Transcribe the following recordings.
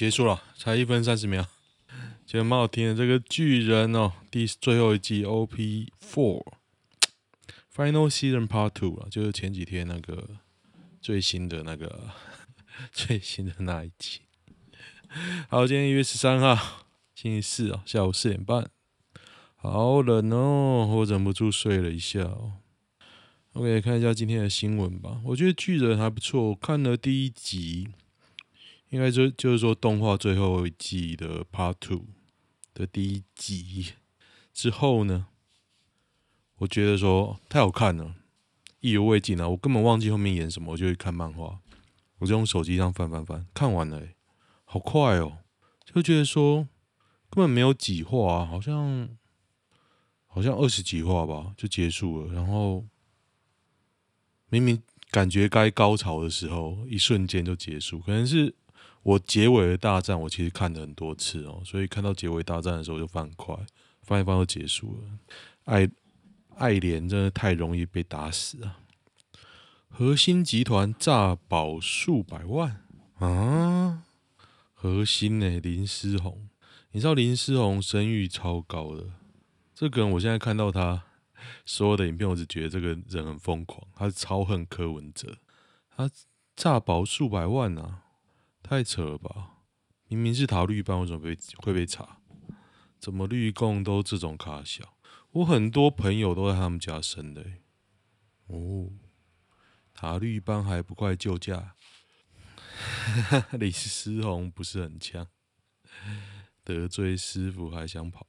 结束了，才一分三十秒。觉得蛮好听的，这个巨人哦，第最后一季 OP Four Final Season Part Two 啊，就是前几天那个最新的那个 最新的那一集。好，今天一月十三号，星期四啊，下午四点半，好冷哦，我忍不住睡了一下哦。OK，看一下今天的新闻吧。我觉得巨人还不错，看了第一集，应该就就是说动画最后一季的 Part Two 的第一集之后呢，我觉得说太好看了，意犹未尽啊！我根本忘记后面演什么，我就会看漫画，我就用手机上翻翻翻，看完了，欸，好快哦，就觉得说根本没有几话啊，好像好像二十几话吧就结束了，然后。明明感觉该高潮的时候，一瞬间就结束。可能是我结尾的大战，我其实看了很多次哦，所以看到结尾大战的时候就翻快，翻一翻就结束了。爱爱莲真的太容易被打死啊！核心集团诈保数百万啊！核心呢、欸？林思宏，你知道林思宏声誉超高的，这个人我现在看到他。所有的影片，我只觉得这个人很疯狂，他是超恨柯文哲，他诈保数百万啊，太扯了吧！明明是塔绿班，为什么被会被查？怎么绿共都这种卡小？我很多朋友都在他们家生的、欸，哦，塔绿班还不快救驾？李思宏不是很强，得罪师傅还想跑？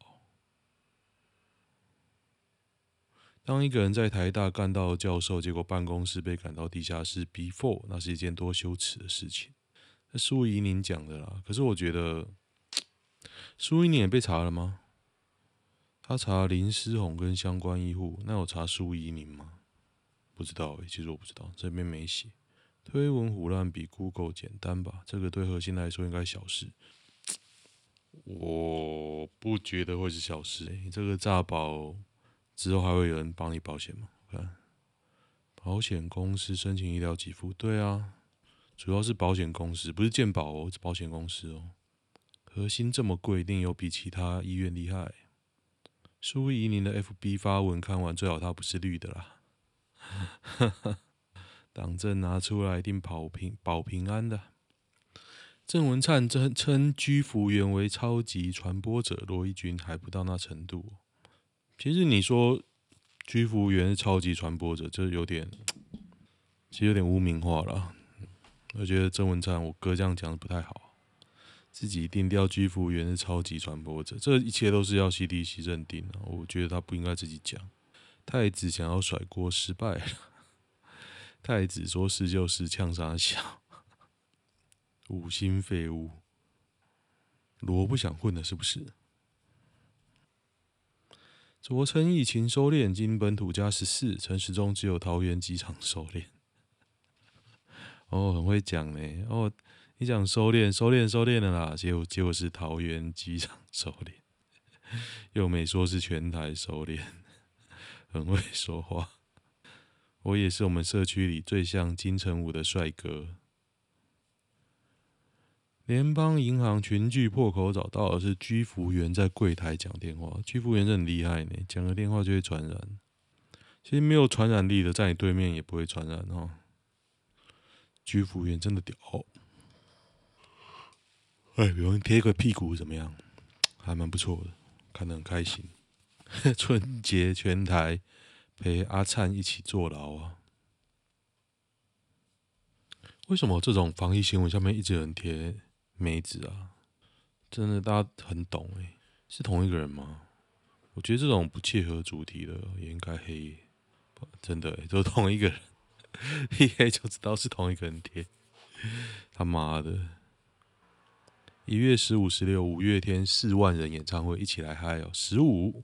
当一个人在台大干到教授，结果办公室被赶到地下室，before 那是一件多羞耻的事情。那苏怡宁讲的啦，可是我觉得苏怡宁也被查了吗？他查林思宏跟相关医护，那有查苏怡宁吗？不知道诶、其实我不知道，这边没写。推文胡乱比 Google 简单吧？这个对核心来说应该小事。我不觉得会是小事诶、欸，这个诈保。之后还会有人帮你保险吗？看，保险公司申请医疗给付，对啊，主要是保险公司，不是健保哦，是保险公司哦。核心这么贵，一定有比其他医院厉害。苏怡宁的 FB 发文看完，最好他不是绿的啦。哈 哈党证拿出来，一定保平保平安的。郑文灿称称居服员为超级传播者，罗一钧还不到那程度。其实你说居服员是超级传播者，这有点，其实有点污名化了。我觉得郑文灿，我哥这样讲的不太好，自己定调居服员是超级传播者，这一切都是要 CDC 认定的。我觉得他不应该自己讲。太子想要甩锅失败了，太子说是就是，呛啥小，五星废物，罗不想混了是不是？昨称疫情收敛，今本土加十四，陈时中只有桃园机场收敛。哦，很会讲呢。哦，你讲收敛，收敛，收敛了啦。结果结果是桃园机场 收敛，又没说是全台收敛，很会说话。我也是我们社区里最像金城武的帅哥。联邦银行群聚破口找到的是居服员在柜台讲电话，居服员是很厉害呢，讲个电话就会传染。其实没有传染力的，在你对面也不会传染哦。居服员真的屌，哎，有人贴个屁股怎么样？还蛮不错的，看得很开心。春节全台陪阿灿一起坐牢啊？为什么这种防疫新闻下面一直有人贴？梅子啊，真的大家很懂哎，是同一个人吗？我觉得这种不切合主题的也应该黑，真的都同一个人，一黑就知道是同一个人贴。他妈的！一月十五、十六，五月天四万人演唱会，一起来嗨哦！十五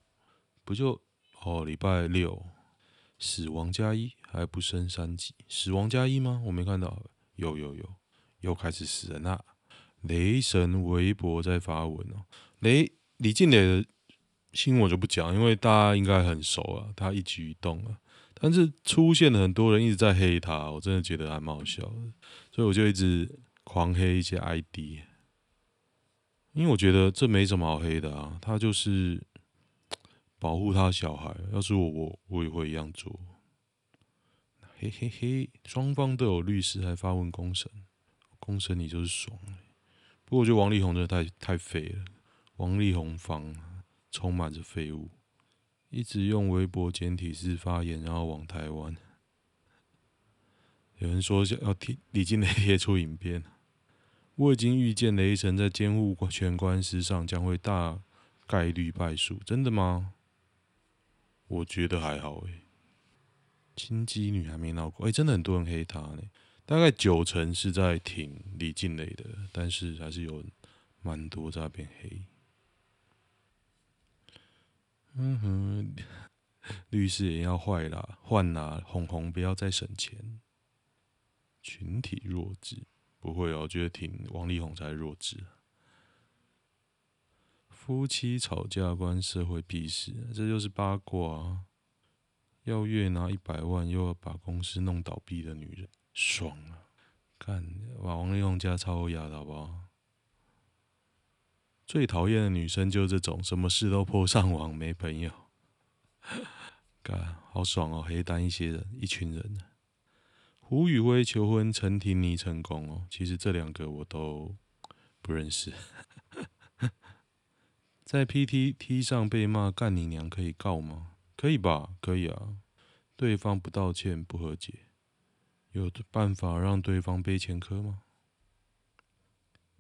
不就哦？礼拜六死亡加一还不升三级？死亡加一吗？我没看到，有有有，又开始死人啦！雷神微博在发文哦，雷李静蕾的新闻我就不讲，因为大家应该很熟啊，他一举一动啊。但是出现了很多人一直在黑他，我真的觉得还蛮好笑的，所以我就一直狂黑一些 ID。因为我觉得这没什么好黑的啊，他就是保护他小孩。要是我，我我也会一样做。嘿嘿嘿，双方都有律师，还发问公审，公审你就是爽。不过我觉得王力宏真的太太废了，王力宏方充满着废物，一直用微博简体字发言，然后往台湾。有人说要替李靓蕾贴出影片，我已经预见雷神在监护权官司上将会大概率败诉，真的吗？我觉得还好诶、欸。金鸡女还没闹过，诶、真的很多人黑她呢。大概九成是在挺李静蕾的，但是还是有蛮多在那边黑。嗯哼，律师也要坏啦，换啦，红红不要再省钱。群体弱智不会哦，我觉得挺王力宏才弱智。夫妻吵架关社会屁事，这就是八卦。要月拿一百万，又要把公司弄倒闭的女人，爽啊！干，把王力宏家超压的好不好？最讨厌的女生就是这种，什么事都泼上网，没朋友。干，好爽哦，黑单一些人，一群人。胡宇威求婚，陈婷妮成功哦。其实这两个我都不认识。在 PTT 上被骂干你娘，可以告吗？可以吧，可以啊。对方不道歉不和解，有办法让对方背前科吗？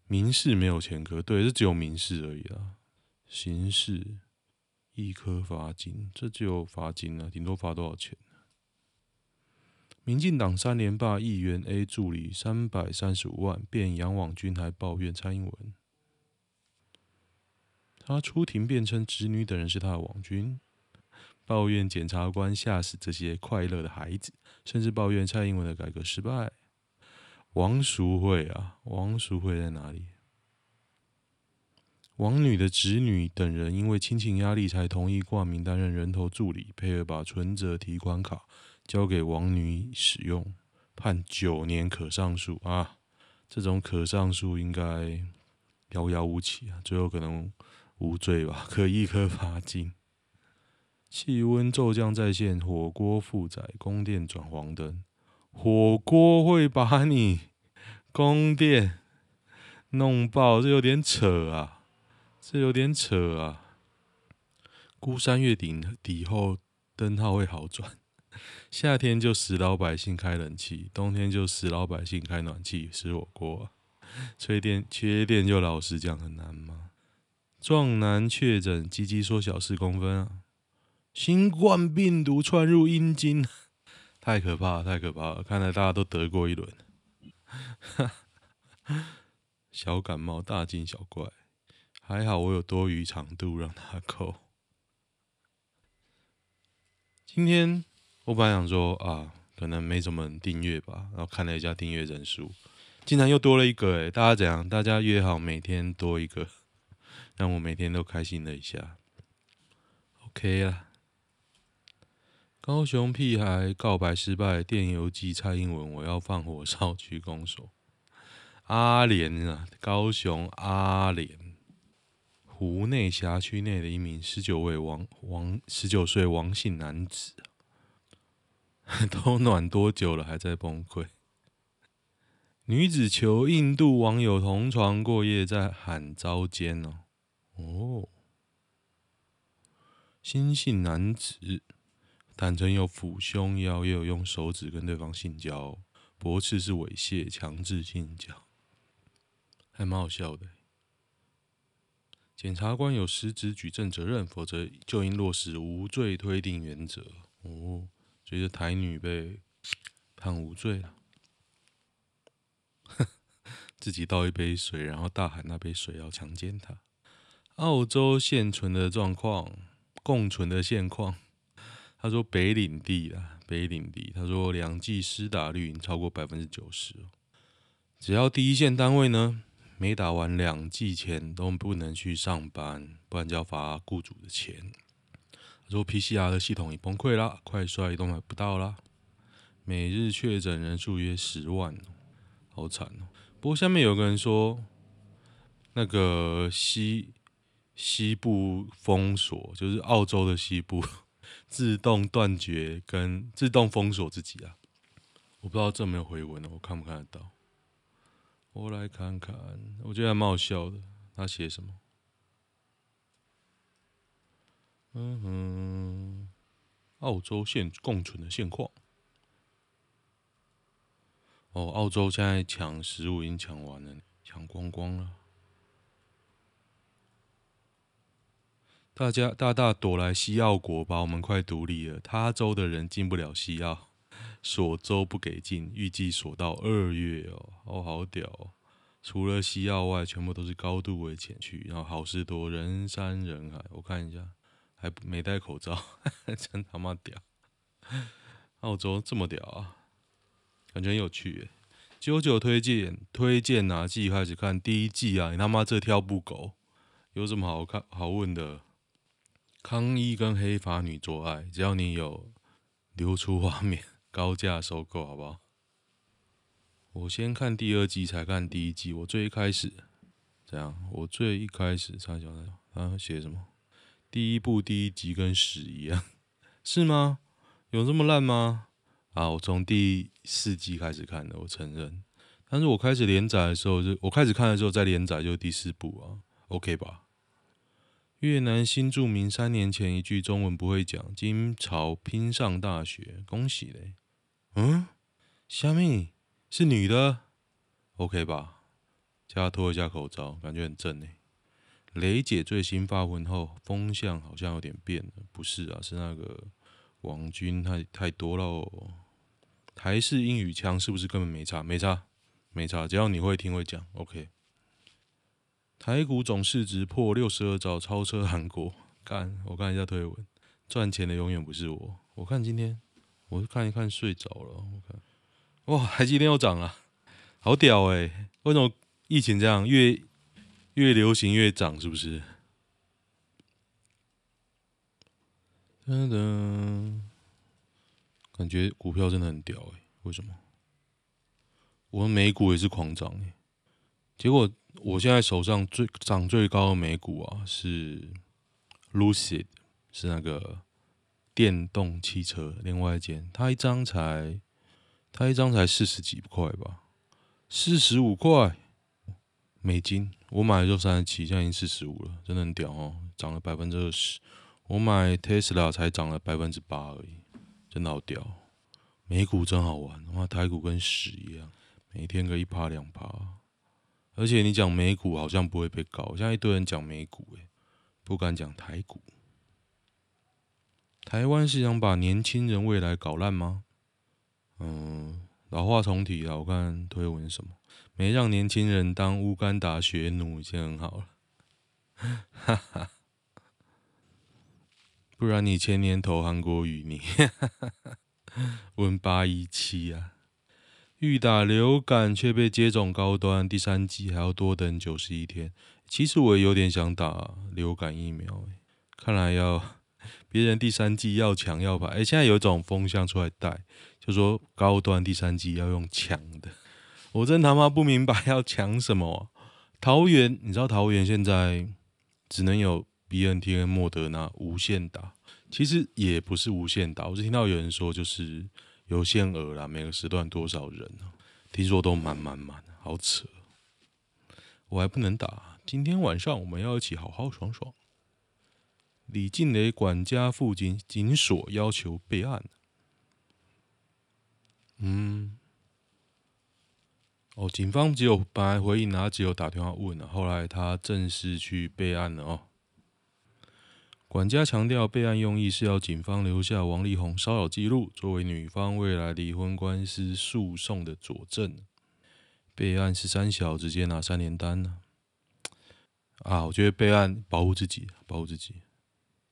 民事没有前科，对，是只有民事而已啦。刑事一科罚金，这只有罚金啊，顶多罚多少钱？民进党三连霸，议员 A 助理三百三十五万变杨网军，还抱怨蔡英文。他出庭辩称侄女等人是他的网军，抱怨检察官吓死这些快乐的孩子，甚至抱怨蔡英文的改革失败。王淑慧啊，王淑慧在哪里？王女的侄女等人因为亲情压力，才同意挂名担任人头助理，配合把存折提款卡。交给王女使用，判九年可上诉啊！这种可上诉应该遥遥无期啊，最后可能无罪吧，可一颗罚金。气温骤降再现，火锅负载，供电转黄灯。火锅会把你供电弄爆，这有点扯啊！这有点扯啊！孤山月顶底后灯号会好转。夏天就死老百姓开冷气，冬天就死老百姓开暖气吃火锅啊。缺电缺电就老实讲很难吗？壮男确诊鸡鸡缩小四公分啊！新冠病毒窜入阴茎，太可怕了，太可怕了！看来大家都得过一轮。小感冒大惊小怪，还好我有多余长度让他扣。今天。我本来想说啊，可能没什么人订阅吧，然后看了一下订阅人数，竟然又多了一个诶，大家怎样？大家约好每天多一个，让我每天都开心了一下。OK 啦。高雄屁孩告白失败，电邮寄蔡英文，我要放火烧区公所。阿莲啊，高雄阿莲，湖内辖区内的一名十九位王王十九岁王姓男子。都暖多久了，还在崩溃？女子求印度网友同床过夜，在喊遭奸哦。哦，新姓男子坦诚有抚胸腰，也有用手指跟对方性交，驳斥是猥亵、强制性交，还蛮好笑的。检察官有实质举证责任，否则就应落实无罪推定原则。哦。随着台女被判无罪了，自己倒一杯水，然后大喊那杯水要强奸她。澳洲现存的状况，共存的现况。他说北领地啊，北领地。他说两季施打率已经超过百分之九十。只要第一线单位呢，没打完两季前都不能去上班，不然就要罚雇主的钱。说 PCR 的系统已崩溃了，快衰都买不到了。每日确诊人数约十万，好惨哦。不过下面有个人说，那个西西部封锁，就是澳洲的西部自动断绝跟自动封锁自己啊。我不知道这没有回文了，我看不看得到？我来看看，我觉得还蛮好笑的。他写什么？嗯哼，澳洲现共存的现况。哦，澳洲现在抢食物已经抢完了，抢光光了。大家大大躲来西澳国吧，我们快独立了。他州的人进不了西澳。锁州不给进，预计锁到二月哦，哦，好屌哦！除了西澳外，全部都是高度危险区，然后好事多人山人海。我看一下，还没戴口罩，真他妈屌！澳洲这么屌啊，感觉很有趣耶。九九推荐推荐哪季开始看？第一季啊！你他妈这挑不狗，有什么好看好问的？康一跟黑发女做爱，只要你有流出画面。高价收购，好不好？我先看第二季，才看第一季。我最一开始这样，我最一开始查一下，他写什么？第一部第一集跟屎一样，是吗？有这么烂吗？啊，我从第四季开始看的，我承认。但是我开始连载的时候，就我开始看的时候，在连载就第四部啊，OK 吧？越南新住民三年前一句中文不会讲，今朝拼上大学，恭喜嘞！嗯，虾米是女的，OK 吧？叫她脱一下口罩，感觉很正呢。雷姐最新发文后，风向好像有点变了，不是啊？是那个王军太太多了。台式英语腔是不是根本没差？没差，没差，只要你会听会讲，OK。台股总市值破六十二兆，超车韩国。干，我看一下推文，赚钱的永远不是我。我看今天。我看一看睡着了，我看，哇，台积电又涨了，好屌哎、为什么疫情这样越越流行越涨？是不是？噔噔，感觉股票真的很屌哎、为什么？我们美股也是狂涨哎、结果我现在手上最涨最高的美股啊是 Lucid，是那个。电动汽车，另外一间，它一张才，它一张才四十几块吧，四十五块美金。我买的时候三十七，现在已经四十五了，真的很屌哦，涨了百分之二十。我买 Tesla 才涨了百分之八而已，真的好屌。美股真好玩，哇，台股跟屎一样，每天个一趴两趴。而且你讲美股好像不会被告，现在一堆人讲美股，诶，不敢讲台股。台湾是想把年轻人未来搞烂吗？嗯，老话重提了，我看推文什么，没让年轻人当乌干达学奴已经很好了，哈哈。不然你前年投韩国瑜，你 问八一七啊，欲打流感却被接种高端，第三剂还要多等九十一天。其实我也有点想打流感疫苗，看来要。别人第三剂要抢要排，哎，现在有一种风向出来带，就说高端第三剂要用抢的，我真他妈不明白要抢什么啊。桃园，你知道桃园现在只能有 BNT 跟莫德纳无限打，其实也不是无限打，我是听到有人说就是有限额啦，每个时段多少人啊？听说都满满满，好扯，我还不能打，今天晚上我们要一起好好爽爽。李靓蕾管家附近警所要求备案。嗯，哦，警方只有本来回应，他只有打电话问了，后来他正式去备案了哦。管家强调，备案用意是要警方留下王力宏骚扰记录，作为女方未来离婚官司诉讼的佐证。备案是三小，直接拿三联单呢？啊，我觉得备案保护自己，保护自己。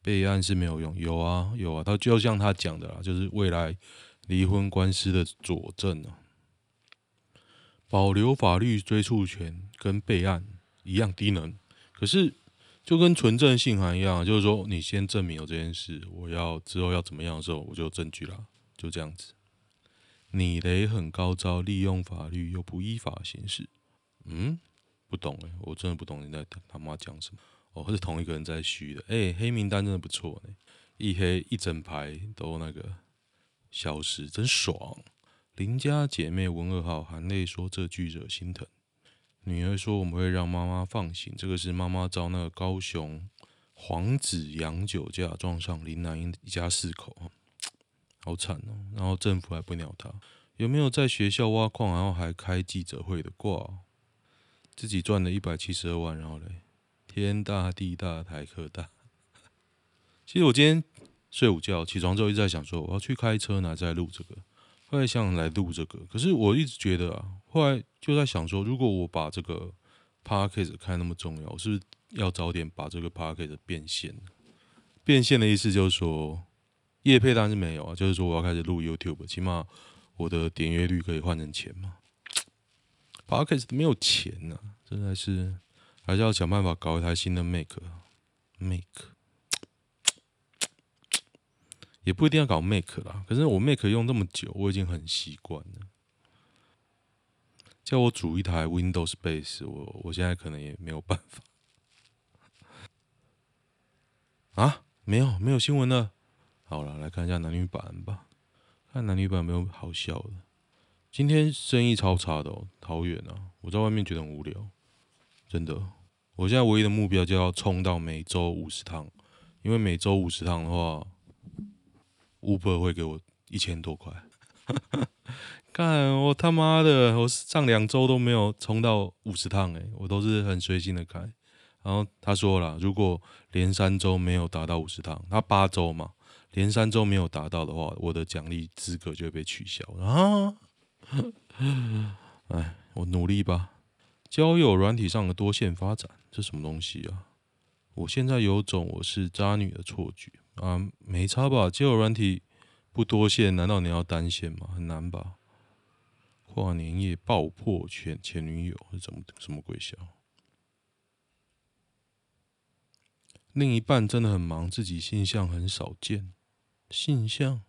备案是没有用，有啊有啊，他就像他讲的啦，就是未来离婚官司的佐证啊，保留法律追诉权跟备案一样低能，可是就跟纯正信函一样，就是说你先证明有这件事，我要之后要怎么样的时候，我就有证据啦，就这样子。你雷很高招，利用法律又不依法行事，嗯，不懂哎，我真的不懂你在他妈讲什么。哦，是同一个人在嘘的。哎，黑名单真的不错呢，一黑一整排都那个消失，真爽。邻家姐妹文二号，含泪说这句惹心疼。女儿说我们会让妈妈放行，这个是妈妈遭那个高雄皇子洋酒驾撞上林南英一家四口，好惨哦。然后政府还不鸟他，有没有在学校挖矿，然后还开记者会的挂？自己赚了一百七十二万，然后嘞，天大地大台科大。其实我今天睡午觉，起床之后一直在想说，我要去开车呢，再录这个。后来想来录这个，可是我一直觉得啊，后来就在想说，如果我把这个 podcast 看那么重要，是不是要早点把这个 podcast 变现？变现的意思就是说，业配当然是没有啊，就是说我要开始录 YouTube，起码我的点阅率可以换成钱嘛。Podcast 没有钱呢、啊，真的是还是要想办法搞一台新的 make make 也不一定要搞 Mac 啦，可是我 Mac 用这么久，我已经很习惯了。叫我组一台 Windows Base，我我现在可能也没有办法。啊，没有没有新闻了。好了，来看一下男女版吧，看男女版有没有好笑的。今天生意超差的哦，桃园啊，我在外面觉得很无聊，真的。我现在唯一的目标就要冲到每周五十趟，因为每周五十趟的话，Uber 会给我一千多块。看我他妈的，我上两周都没有冲到五十趟诶，我都是很随性的开。然后他说了，如果连三周没有达到五十趟，他八周嘛，连三周没有达到的话，我的奖励资格就会被取消 啊。哎，我努力吧。交友软体上的多线发展，这什么东西啊？我现在有种我是渣女的错觉啊，没差吧？交友软体不多线，难道你要单线吗？很难吧？跨年夜爆破前前女友是怎么什么鬼笑？另一半真的很忙，自己性向很少见，性向。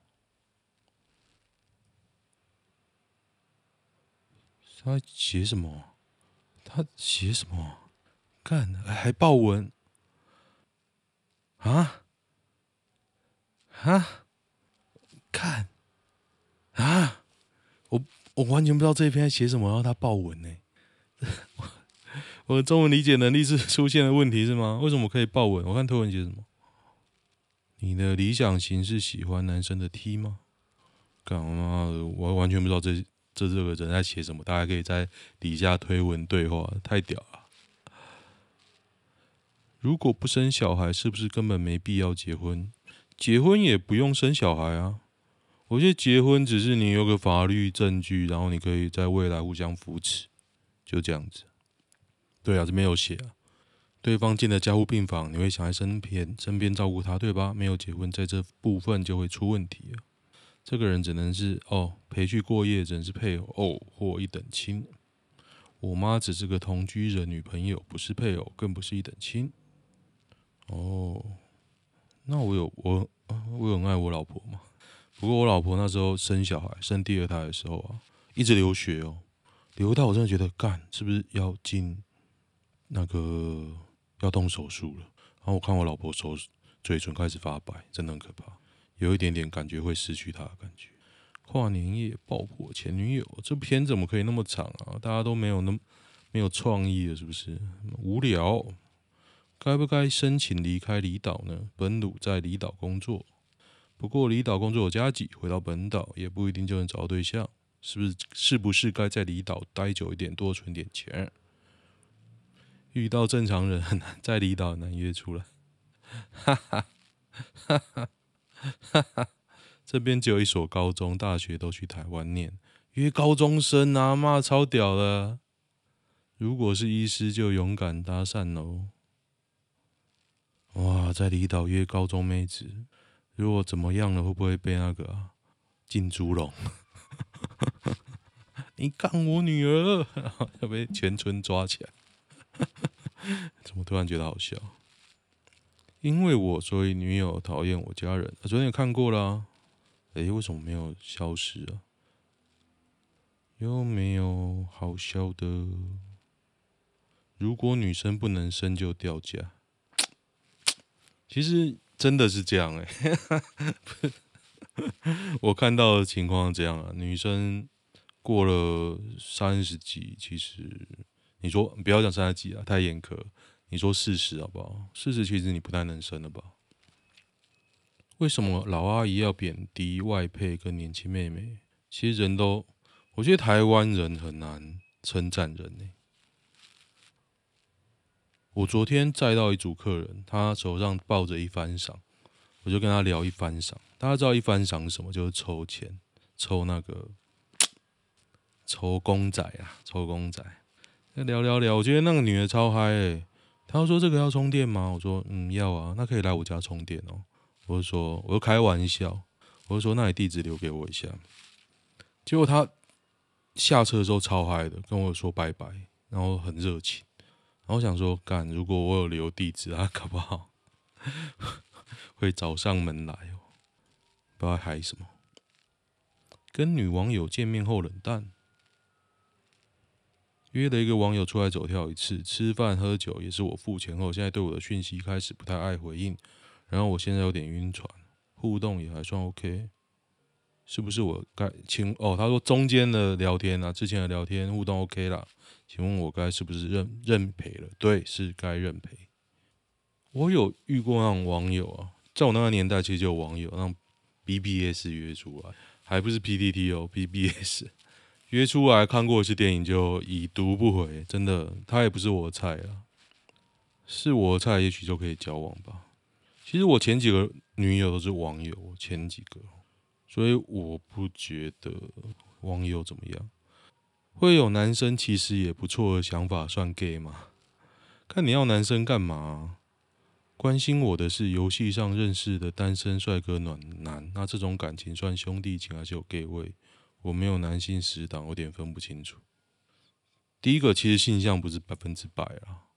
他写什么？他写什么？干，还爆文？啊？啊？看？啊？我我完全不知道这一篇写什么，然后他爆文呢？我的中文理解能力是出现了问题是吗？为什么可以爆文？我看推文写什么？你的理想型是喜欢男生的 T 吗？干妈，我完全不知道这。这这个人在写什么？大家可以在底下推文对话，太屌了！如果不生小孩，是不是根本没必要结婚？结婚也不用生小孩啊！我觉得结婚只是你有个法律证据，然后你可以在未来互相扶持，就这样子。对啊，这没有写啊。对方进了加护病房，你会想在身边身边照顾他，对吧？没有结婚，在这部分就会出问题啊。这个人只能是哦，陪去过夜，只能是配偶，或一等亲。我妈只是个同居人，女朋友不是配偶，更不是一等亲。哦，那我有我我有很爱我老婆吗？不过我老婆那时候生小孩，生第二胎的时候啊，一直流血哦，流到我真的觉得干，是不是要进那个要动手术了？然后我看我老婆手嘴唇开始发白，真的很可怕。有一点点感觉会失去她的感觉。跨年夜爆破前女友，这篇怎么可以那么长啊？大家都没有那么没有创意了，是不是？无聊。该不该申请离开离岛呢？本鲁在离岛工作，不过离岛工作有加急，回到本岛也不一定就能找到对象。是不是？是不是该在离岛待久一点，多存点钱？遇到正常人很难，在离岛很难约出来。哈哈哈哈。哈哈，这边只有一所高中，大学都去台湾念，约高中生啊，妈超屌的！如果是医师，就勇敢搭讪喽。哇，在离岛约高中妹子，如果怎么样了，会不会被那个进猪笼？你干我女儿，要被全村抓起来？怎么突然觉得好笑？因为我，所以女友讨厌我家人。昨天也看过了，诶，为什么没有消失啊？有没有好笑的？如果女生不能生就掉价，其实真的是这样哎、欸。我看到的情况这样啊，女生过了三十几，其实你说不要讲三十几啊，太严苛。你说四十好不好？四十其实你不太能生了吧？为什么老阿姨要贬低外配跟年轻妹妹？其实人都，我觉得台湾人很难称赞人呢、我昨天载到一组客人，他手上抱着一番赏，我就跟他聊一番赏。大家知道一番赏是什么？就是抽钱，抽那个抽公仔啊，抽公仔。聊聊聊，我觉得那个女的超嗨诶、欸。他说这个要充电吗？我说嗯要啊，那可以来我家充电哦。我就说我就开玩笑，我就说那你地址留给我一下。结果她下车的时候超嗨的，跟我说拜拜，然后很热情。然后我想说干，如果我有留地址啊，搞不好会找上门来哦。不知道还什么？跟女网友见面后冷淡。约了一个网友出来走跳一次，吃饭喝酒也是我付钱后，现在对我的讯息开始不太爱回应，然后我现在有点晕船，互动也还算 OK，是不是我该请哦？他说中间的聊天啊，之前的聊天互动 OK 啦，请问我该是不是认认赔了？对，是该认赔。我有遇过那种网友啊，在我那个年代其实就有网友让 BBS 约出来，还不是 PTT 哦，BBS。约出来看过一次电影就已读不回，真的，他也不是我的菜啊。是我的菜，也许就可以交往吧。其实我前几个女友都是网友，前几个，所以我不觉得网友怎么样。会有男生其实也不错的想法，算 gay 吗？看你要男生干嘛？关心我的是游戏上认识的单身帅哥暖男，那这种感情算兄弟情还是有 gay 味？我没有男性死党，有点分不清楚。第一个其实性向不是百分之百啊，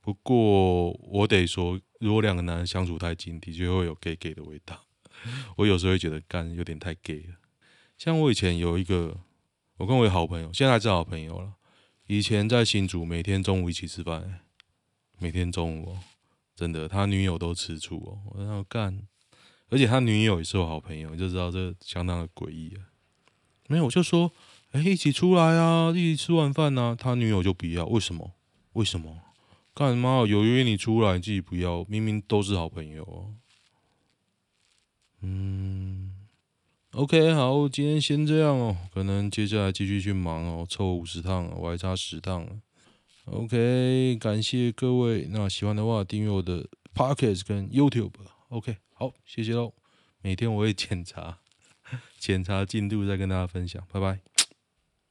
不过我得说，如果两个男人相处太近，的确会有 gay gay 的味道。我有时候会觉得干有点太 gay 了。像我以前有一个，我跟我好朋友，现在是好朋友了。以前在新竹，每天中午一起吃饭，每天中午哦，真的，他女友都吃醋哦，我要干。而且他女友也是我好朋友，你就知道这相当的诡异啊。没有，我就说，哎、一起出来啊，一起吃晚饭啊。他女友就不要，为什么？为什么？干嘛？有约你出来，你自己不要，明明都是好朋友哦。嗯，OK，好，今天先这样哦，可能接下来继续去忙哦，凑五十趟，我还差十趟。OK，感谢各位，那喜欢的话订阅我的 Podcast 跟 YouTube。OK。好，谢谢喽。每天我会检查，检查进度再跟大家分享。拜拜。